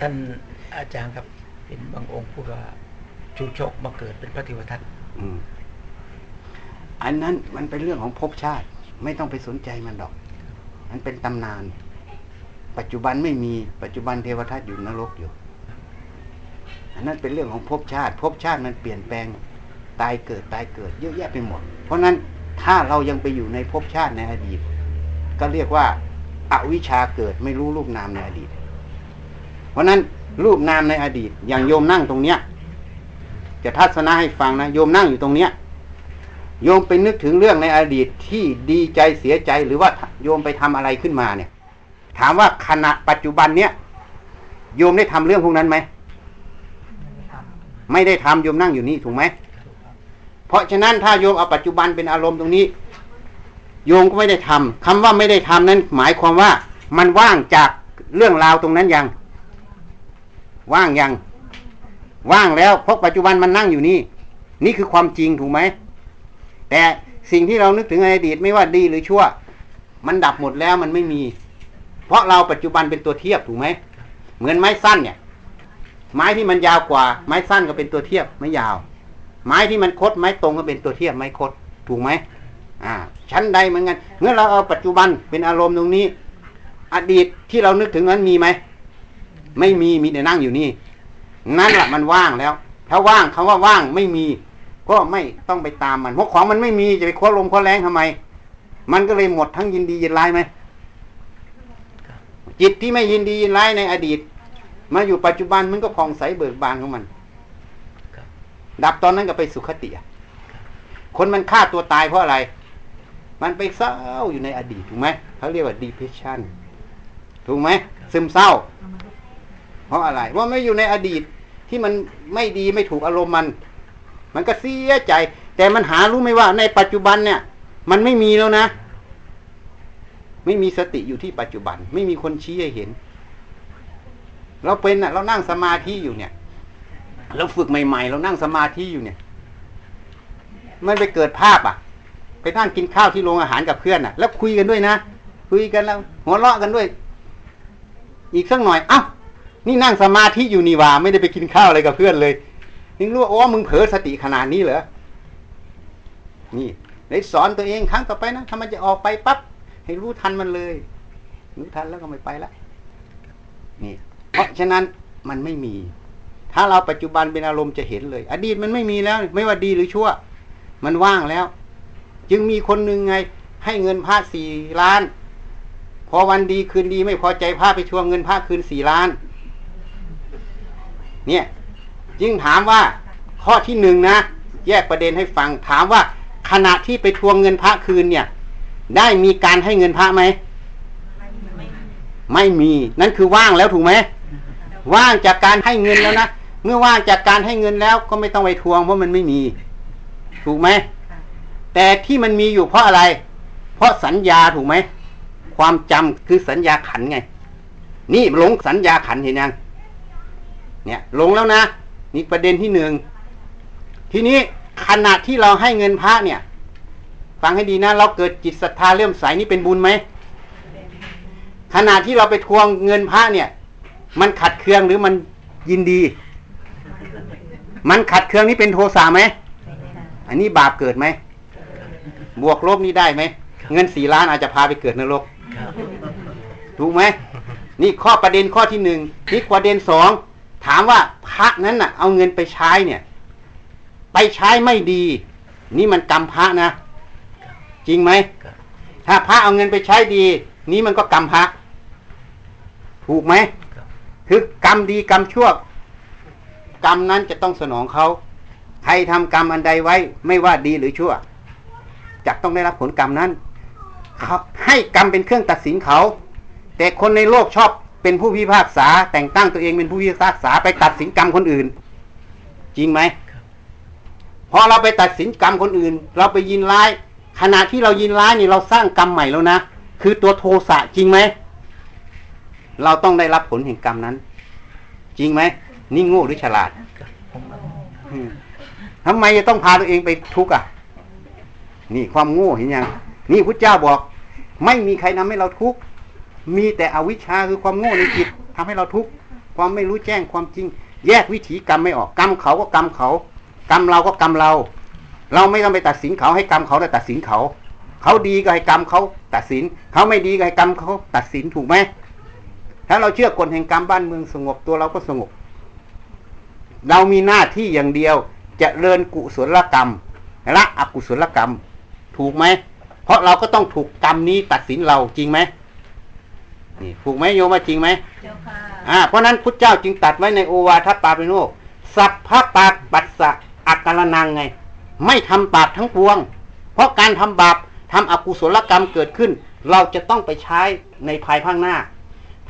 ท่านอาจารย์ครับเป็นบางองค์พูดว่าชูชกมาเกิดเป็นพระเทวทัตอันนั้นมันเป็นเรื่องของภพชาติ ไม่ต้องไปสนใจมันดอก มันเป็นตำนาน ปัจจุบันไม่มีปัจจุบันเทวทัตอยู่นรกอยู่ อันนั้นเป็นเรื่องของภพชาติภพชาติมันเปลี่ยนแปลงตายเกิดตายเกิดเยอะแยะไปหมด เพราะฉะนั้นถ้าเรายังไปอยู่ในภพชาติในอดีต ก็เรียกว่าอาวิชชาเกิดไม่รู้รูปนามในอดีต เพราะนั้นรูปนามในอดีต อย่างโยมนั่งตรงเนี้ย จะทัศนะให้ฟังนะโยมนั่งอยู่ตรงเนี้ย โยมไปนึกถึงเรื่องในอดีตที่ดีใจเสียใจหรือว่าโยมไปทำอะไรขึ้นมาเนี่ย ถามว่าขณะปัจจุบันเนี้ยโยมได้ทำเรื่องพวกนั้นไหมไม่ได้ทำโยมนั่งอยู่นี่ถูกไหมเพราะฉะนั้นถ้าโยมเอาปัจจุบันเป็นอารมณ์ตรงนี้ โยมก็ไม่ได้ทำคำว่าไม่ได้ทำนั้นหมายความว่ามันว่างจากเรื่องราวตรงนั้นยัง ว่างยัง ว่างแล้วเพราะปัจจุบันมันนั่งอยู่นี่ นี่คือความจริงถูกไหม แต่สิ่งที่เรานึกถึงในอดีตไม่ว่าดีหรือชั่ว มันดับหมดแล้วมันไม่มี เพราะเราปัจจุบันเป็นตัวเทียบถูกไหม เหมือนไม้สั้นเนี่ย ไม้ที่มันยาวกว่า ไม้สั้นก็เป็นตัวเทียบไม่ยาว ไม้ที่มันคดไม้ตรงก็เป็นตัวเทียบไม้คดถูกไหมอ่า ชั้นใดเหมือนกันเมื่อเราเอาปัจจุบันเป็นอารมณ์ตรงนี้ อดีตที่เรานึกถึงนั้นมีไหม ไม่มีมีแต่นั่งอยู่นี่ นั่นแหละมันว่างแล้ว ถ้าว่างคำว่าว่างไม่มี ก็ไม่ต้องไปตามมันเพราะของมันไม่มีจะไปคว้าลมคว้าแรงทำไม มันก็เลยหมดทั้งยินดียินร้ายไหมจิตที่ไม่ยินดียินร้ายในอดีต มาอยู่ปัจจุบันมันก็ผ่องใสเบิกบานของมันดับตอนนั้นก็ไปสุขติอะคนมันฆ่าตัวตายเพราะอะไร มันไปเศร้าอยู่ในอดีตถูกไหมเขาเรียกว่า depression ถูกไหมซึมเศร้า เพราะอะไรเพราไม่อยู่ในอดีตที่มันไม่ดีไม่ถูกอารมณ์มัน มันก็เสียใจ แต่มันหารู้ไหมว่าในปัจจุบันเนี่ย มันไม่มีแล้วนะ ไม่มีสติอยู่ที่ปัจจุบัน ไม่มีคนชี้ให้เห็น เราเป็นอะ เรานั่งสมาธิอยู่เนี่ยเราฝึกใหม่ ๆ เรานั่งสมาธิอยู่เนี่ย มันไปเกิดภาพอะ ไปนั่งกินข้าวที่โรงอาหารกับเพื่อนอะ แล้วคุยกันด้วยนะคุยกันแล้วหัวเราะกันด้วย อีกสักหน่อย เอ้า นี่นั่งสมาธิอยู่นี่ว่า ไม่ได้ไปกินข้าวอะไรกับเพื่อนเลยนี่รู้ว่าโอ้มึงเผลอสติขนาดนี้เหรอนี่เลยสอนตัวเองครั้งต่อไปนะถ้ามันจะออกไปปั๊บให้รู้ทันมันเลยรู้ทันแล้วก็ไม่ไปละนี่ เพราะฉะนั้นมันไม่มี ถ้าเราปัจจุบันเป็นอารมณ์จะเห็นเลย อดีตมันไม่มีแล้ว ไม่ว่าดีหรือชั่ว มันว่างแล้ว จึงมีคนหนึ่งไง ให้เงินพระสี่ล้าน พอวันดีคืนดีไม่พอใจพระไปทวงเงินพระคืนสี่ล้าน เนี่ยจึงถามว่าข้อที่หนึ่งนะ แยกประเด็นให้ฟังถามว่าขณะที่ไปทวงเงินพระคืนเนี่ย ได้มีการให้เงินพระไหมไม่มี นั่นคือว่างแล้วถูกไหมว่างจากการให้เงินแล้วนะเมื่อว่างจากการให้เงินแล้วก็ไม่ต้องไปทวงเพราะมันไม่มี ถูกไหมแต่ที่มันมีอยู่เพราะอะไร เพราะสัญญาถูกไหมความจำคือสัญญาขันไง นี่หลงสัญญาขันเห็นยัง เนี่ยลงแล้วนะ นี่ประเด็นที่หนึ่งทีนี้ขณะที่เราให้เงินพระเนี่ย ฟังให้ดีนะ เราเกิดจิตศรัทธาเลื่อมใสนี่เป็นบุญไหมขณะที่เราไปทวงเงินพระเนี่ย มันขัดเคืองหรือมันยินดี มันขัดเคืองนี่เป็นโทสะไหมอันนี้บาปเกิดไหมบวกลบนี่ได้ไหมเงินสี่ล้านอาจจะพาไปเกิดนรกถูกไหมนี่ข้อประเด็นข้อที่หนึ่งนี่ประเด็นสอง ถามว่าพระนั้นน่ะ เอาเงินไปใช้เนี่ย ไปใช้ไม่ดี นี่มันกรรมพระนะ จริงไหมถ้าพระเอาเงินไปใช้ดี นี่มันก็กรรมพระถูกไหมคือกรรมดีกรรมชั่วกรรมนั้นจะต้องสนองเขาใครทำกรรมอันใดไว้ ไม่ว่าดีหรือชั่วจะต้องได้รับผลกรรมนั้นเขาให้กรรมเป็นเครื่องตัดสินเขา แต่คนในโลกชอบ เป็นผู้พิพากษา แต่งตั้งตัวเองเป็นผู้พิพากษาไปตัดสินกรรมคนอื่น จริงไหมครับพอเราไปตัดสินกรรมคนอื่น เราไปยินร้าย ขณะที่เรายินร้ายนี่เราสร้างกรรมใหม่แล้วนะคือตัวโทสะจริงไหมเราต้องได้รับผลแห่งกรรมนั้น จริงไหมนี่โง่หรือฉลาดครับผมอืมทำไมจะต้องพาตัวเองไปทุกข์อะ นี่ความโง่เห็นยังนี่พุทธเจ้าบอก ไม่มีใครทำให้เราทุกข์ มีแต่อวิชชาคือความโง่ในจิตทำให้เราทุกข์ความไม่รู้แจ้งความจริง แยกวิถีกรรมไม่ออกกรรมเขาก็กรรมเขา กรรมเราก็กรรมเรา เราไม่ต้องไปตัดสินเขาให้กรรมเขาแต่ตัดสินเขา เขาดีก็ให้กรรมเขาตัดสิน เขาไม่ดีก็ให้กรรมเขาตัดสินถูกไหมถ้าเราเชื่อกฎแห่งกรรมบ้านเมืองสงบตัวเราก็สงบ เรามีหน้าที่อย่างเดียวจะเริญกุศลกรรมละอกุศลกรรม ถูกไหมเพราะเราก็ต้องถูกกรรมนี้ตัดสินเราจริงไหม นี่ถูกไหมโยมว่าจริงไหมเจ้าค่ะอ่าเพราะนั้นพุทธเจ้าจึงตัดไว้ในโอวาทปาปิโนกสัพพะปาปัสสะอักกรนังไง ไม่ทำบาปทั้งปวง เพราะการทำบาปทำอกุศลกรรมเกิดขึ้น เราจะต้องไปใช้ในภายภาคหน้า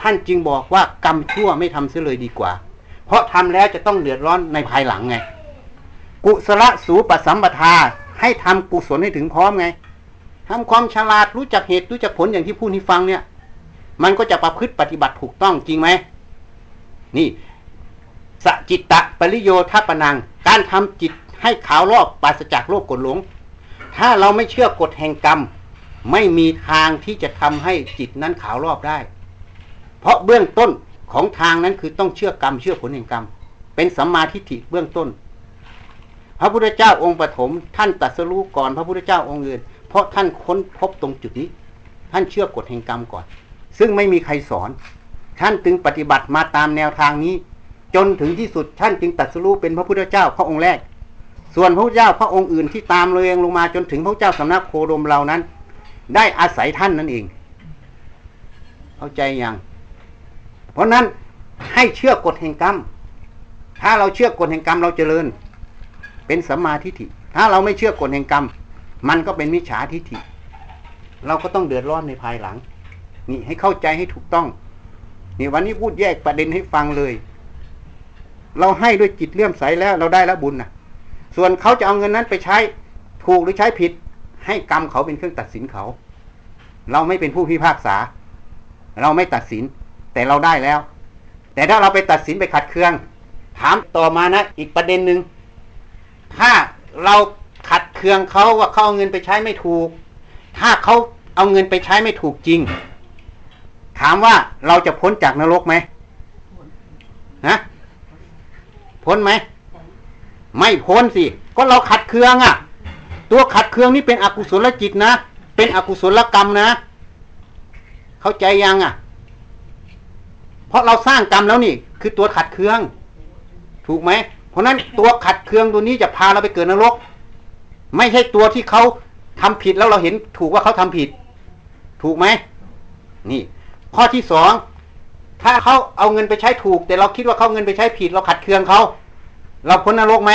ท่านจึงบอกว่ากรรมชั่วไม่ทำเสียเลยดีกว่า เพราะทำแล้วจะต้องเดือดร้อนในภายหลังไง กุศลสูปสัมปทาให้ทำกุศลให้ถึงพร้อมไงทำความฉลาดรู้จักเหตุรู้จักผลอย่างที่พูดให้ฟังเนี่ย มันก็จะประพฤติปฏิบัติถูกต้องจริงไหมนี่สจิตตะปริโยทัปนัง การทำจิตให้ขาวรอบปราศจากโลภกดหลง ถ้าเราไม่เชื่อกฎแห่งกรรม ไม่มีทางที่จะทำให้จิตนั้นขาวรอบได้ เพราะเบื้องต้นของทางนั้นคือต้องเชื่อกรรมเชื่อผลแห่งกรรม เป็นสัมมาทิฏฐิเบื้องต้น พระพุทธเจ้าองค์ปฐมท่านตรัสรู้ก่อนพระพุทธเจ้าองค์อื่น เพราะท่านค้นพบตรงจุดนี้ ท่านเชื่อกฎแห่งกรรมก่อน ซึ่งไม่มีใครสอน ท่านจึงปฏิบัติมาตามแนวทางนี้ จนถึงที่สุดท่านจึงตรัสรู้เป็นพระพุทธเจ้าพระองค์แรก ส่วนพระเจ้าพระองค์อื่นที่ตามเรียงลงมาจนถึงพระเจ้าสำนักโคดมเรานั้น ได้อาศัยท่านนั่นเอง เข้าใจยังเพราะนั้นให้เชื่อกฎแห่งกรรม ถ้าเราเชื่อกฎแห่งกรรมเราเจริญ เป็นสัมมาทิฏฐิ ถ้าเราไม่เชื่อกฎแห่งกรรม มันก็เป็นมิจฉาทิฏฐิ เราก็ต้องเดือดร้อนในภายหลัง นี่ให้เข้าใจให้ถูกต้อง นี่วันนี้พูดแยกประเด็นให้ฟังเลย เราให้ด้วยจิตเลื่อมใสแล้วเราได้แล้วบุญนะส่วนเขาจะเอาเงินนั้นไปใช้ถูกหรือใช้ผิด ให้กรรมเขาเป็นเครื่องตัดสินเขา เราไม่เป็นผู้พิพากษา เราไม่ตัดสิน แต่เราได้แล้ว แต่ถ้าเราไปตัดสินไปขัดเคือง ถามต่อมานะ อีกประเด็นหนึ่งถ้าเราขัดเคืองเขาว่าเขาเอาเงินไปใช้ไม่ถูก ถ้าเขาเอาเงินไปใช้ไม่ถูกจริง ถามว่าเราจะพ้นจากนรกไหมนะพ้นไหม ไม่พ้นสิ ก็เราขัดเคืองอะ่ะ ตัวขัดเคืองนี่เป็นอกุศลจิตนะ เป็นอกุศลกรรมนะ เข้าใจยังอะ่ะ เพราะเราสร้างกรรมแล้วนี่ คือตัวขัดเคือง ถูกไหม เพราะนั้นตัวขัดเคืองตัวนี้จะพาเราไปเกิดนรก ไม่ใช่ตัวที่เขาทำผิดแล้วเราเห็นถูกว่าเขาทำผิด ถูกไหม นี่ ข้อที่สองถ้าเขาเอาเงินไปใช้ถูก แต่เราคิดว่าเขาเอาเงินไปใช้ผิดเราขัดเคืองเขาเราพ้นนรกไหม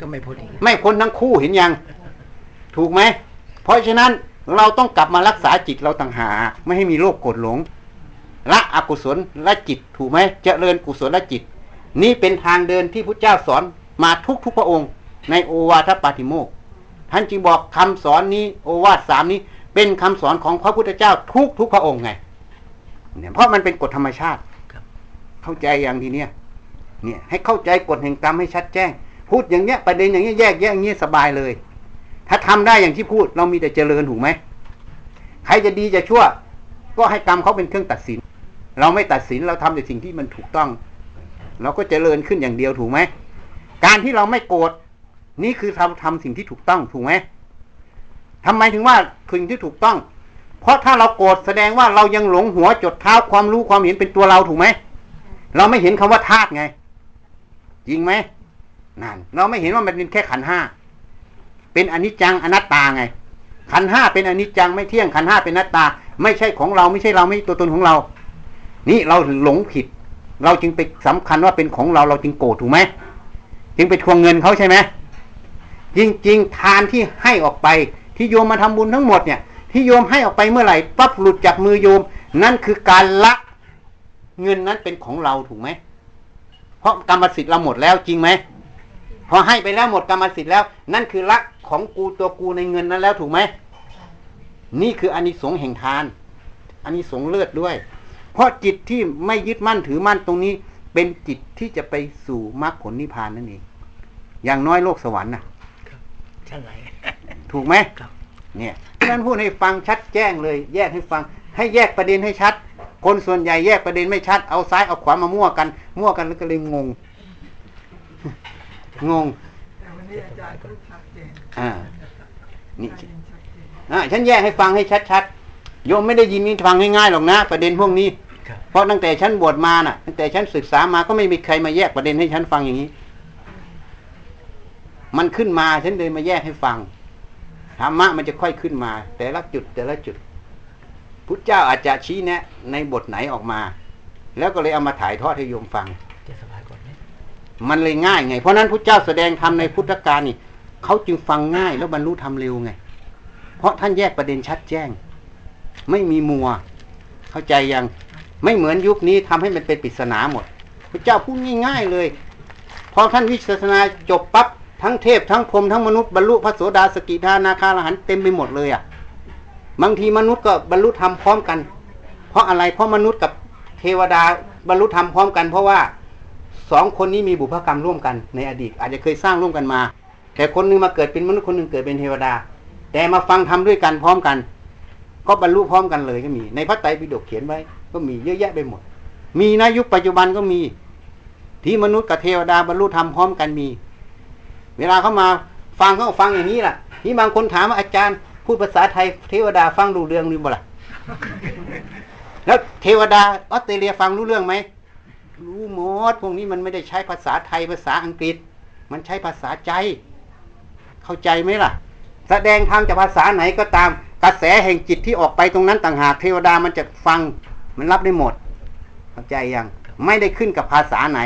ก็ไม่พ้นอีกไม่พ้นทั้งคู่เห็นยัง ถูกไหมเพราะฉะนั้นเราต้องกลับมารักษาจิตเราต่างหากไม่ให้มีโรคโกรธหลงละอกุศลละจิตถูกไหมเจริญกุศลละจิต นี่เป็นทางเดินที่พระเจ้าสอนมาทุกทุกๆพระองค์ ในโอวาทปาติโมกข์ท่านจึงบอกคำสอนนี้โอวาทสามนี้เป็นคำสอนของพระพุทธเจ้าทุกทุกๆพระองค์ไง เนี่ยเพราะมันเป็นกฎธรรมชาติครับเข้าใจอย่างทีเนี้ยเนี่ย ให้เข้าใจกฎแห่งกรรมให้ชัดแจ้ง พูดอย่างเนี้ยประเด็นอย่างเงี้ยแยกแยะอย่างเงี้ยสบายเลย ถ้าทำได้อย่างที่พูด เรามีแต่เจริญถูกไหมใครจะดีจะชั่ว ก็ให้กรรมเขาเป็นเครื่องตัดสิน เราไม่ตัดสินเราทำแต่สิ่งที่มันถูกต้อง เราก็เจริญขึ้นอย่างเดียวถูกไหมการที่เราไม่โกรธนี่คือทำทำสิ่งที่ถูกต้องถูกไหมทำไมถึงว่าสิ่งที่ถูกต้อง เพราะถ้าเราโกรธแสดงว่าเรายังหลงหัวจดเท้าความรู้ความเห็นเป็นตัวเราถูกไหม เราไม่เห็นคำว่าธาตุไง จริงไหมนั่นเราไม่เห็นว่ามันเป็นแค่ขันห้า เป็นอนิจจังอนัตตาไง ขันห้าเป็นอนิจจังไม่เที่ยงขันห้าเป็นอนัตตา ไม่ใช่ของเราไม่ใช่เราไม่ตัวตนของเรา นี่เราหลงผิด เราจึงไปสำคัญว่าเป็นของเราเราจึงโกรธถูกไหมจึงไปทวงเงินเขาใช่ไหมจริงๆทานที่ให้ออกไปที่โยมมาทำบุญทั้งหมดเนี่ย ที่โยมให้ออกไปเมื่อไหร่ปั๊บหลุดจากมือโยม นั่นคือการละเงินนั้นเป็นของเราถูกไหม เพราะกรรมสิทธิ์เราหมดแล้วจริงไหมพอให้ไปแล้วหมดกรรมสิทธิ์แล้ว นั่นคือละของกูตัวกูในเงินนั้นแล้วถูกไหมนี่คืออานิสงส์แห่งทานอานิสงส์เลือดด้วย เพราะจิตที่ไม่ยึดมั่นถือมั่นตรงนี้ เป็นจิตที่จะไปสู่มรรคผลนิพพานนั่นเองอย่างน้อยโลกสวรรค์น่ะชั้นไหนถูกไหมครับ เนี่ยฉะนั้นพูดให้ฟังชัดแจ้งเลย แยกให้ฟัง ให้แยกประเด็นให้ชัด คนส่วนใหญ่แยกประเด็นไม่ชัด เอาซ้ายเอาขวามามั่วกันมั่วกันแล้วก็เลยงง งงแต่วันนี้อาจารย์พูดชัดเจนอ่านี่ได้ยินชัดเจนอ่าฉันแยกให้ฟังให้ชัดๆโยมไม่ได้ยินนี่ฟังง่ายๆหรอกนะ ประเด็นพวกนี้ครับเพราะตั้งแต่ฉันบวชมาน่ะ ตั้งแต่ฉันศึกษามาก็ไม่มีใครมาแยกประเด็นให้ฉันฟังอย่างนี้ มันขึ้นมาฉันเลยมาแยกให้ฟัง ธรรมะมันจะค่อยขึ้นมา แต่ละจุดแต่ละจุดพุทธเจ้าอาจจะชี้แนะ ในบทไหนออกมา แล้วก็เลยเอามาถ่ายทอดให้โยมฟังจะสบายกว่าไหมมันเลยง่ายไง เพราะนั้นพุทธเจ้าแสดงธรรมในพุทธกาลนี่เขาจึงฟังง่ายแล้วบรรลุธรรมเร็วไง เพราะท่านแยกประเด็นชัดแจ้ง ไม่มีมัว เข้าใจยังไม่เหมือนยุคนี้ทำให้มันเป็นปริศนาหมดพระเจ้าพูดง่ายๆเลย พอท่านวิสัชนาจบปั๊บ ทั้งเทพทั้งพรหมทั้งมนุษย์บรรลุพระโสดาสกิทานาคาอรหันเต็มไปหมดเลยอะ บางทีมนุษย์ก็บรรลุธรรมพร้อมกัน เพราะอะไรเพราะมนุษย์กับเทวดาบรรลุธรรมพร้อมกัน เพราะว่าสองคนนี้มีบุพกรรมร่วมกันในอดีต อาจจะเคยสร้างร่วมกันมา แต่คนหนึงมาเกิดเป็นมนุษย์คนหนึงเกิดเป็นเทวดา แต่มาฟังทำด้วยกันพร้อมกัน ก็บรรลุพร้อมกันเลยก็มี ในพระไตรปิฎกเขียนไว้ ก็มีเยอะแยะไปหมด มีนะยุคปัจจุบันก็มี ที่มนุษย์กับเทวดาบรรลุธรรมพร้อมกันมี เวลาเขามาฟังเขาฟังอย่างนี้แหละที่บางคนถามว่าอาจารย์พูดภาษาไทยเทวดาฟังรู้เรื่องหรือเปล่าแล้วเทวดาออสเตรเลียฟังรู้เรื่องไหมรู้หมดพวกนี้มันไม่ได้ใช้ภาษาไทยภาษาอังกฤษ มันใช้ภาษาใจ เข้าใจไหมล่ะ แสดงธรรมจากภาษาไหนก็ตามกระแสแห่งจิตที่ออกไปตรงนั้นต่างหากเทวดามันจะฟัง มันรับได้หมด เข้าใจยังไม่ได้ขึ้นกับภาษาไหน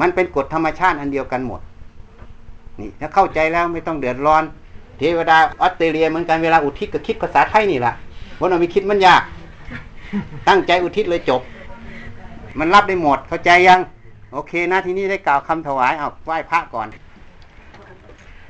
มันเป็นกฎธรรมชาติอันเดียวกันหมด นี่ถ้าเข้าใจแล้วไม่ต้องเดือดร้อน เทวดาออสเตรเลียเหมือนกันเวลาอุทิศก็คิดภาษาไทยนี่แหละเพราะเราไม่คิดมันยาก ตั้งใจอุทิศเลยจบ มันรับได้หมดเข้าใจยัง โอเคนะทีนี้ได้กล่าวคำถวายเอาไหว้พระก่อน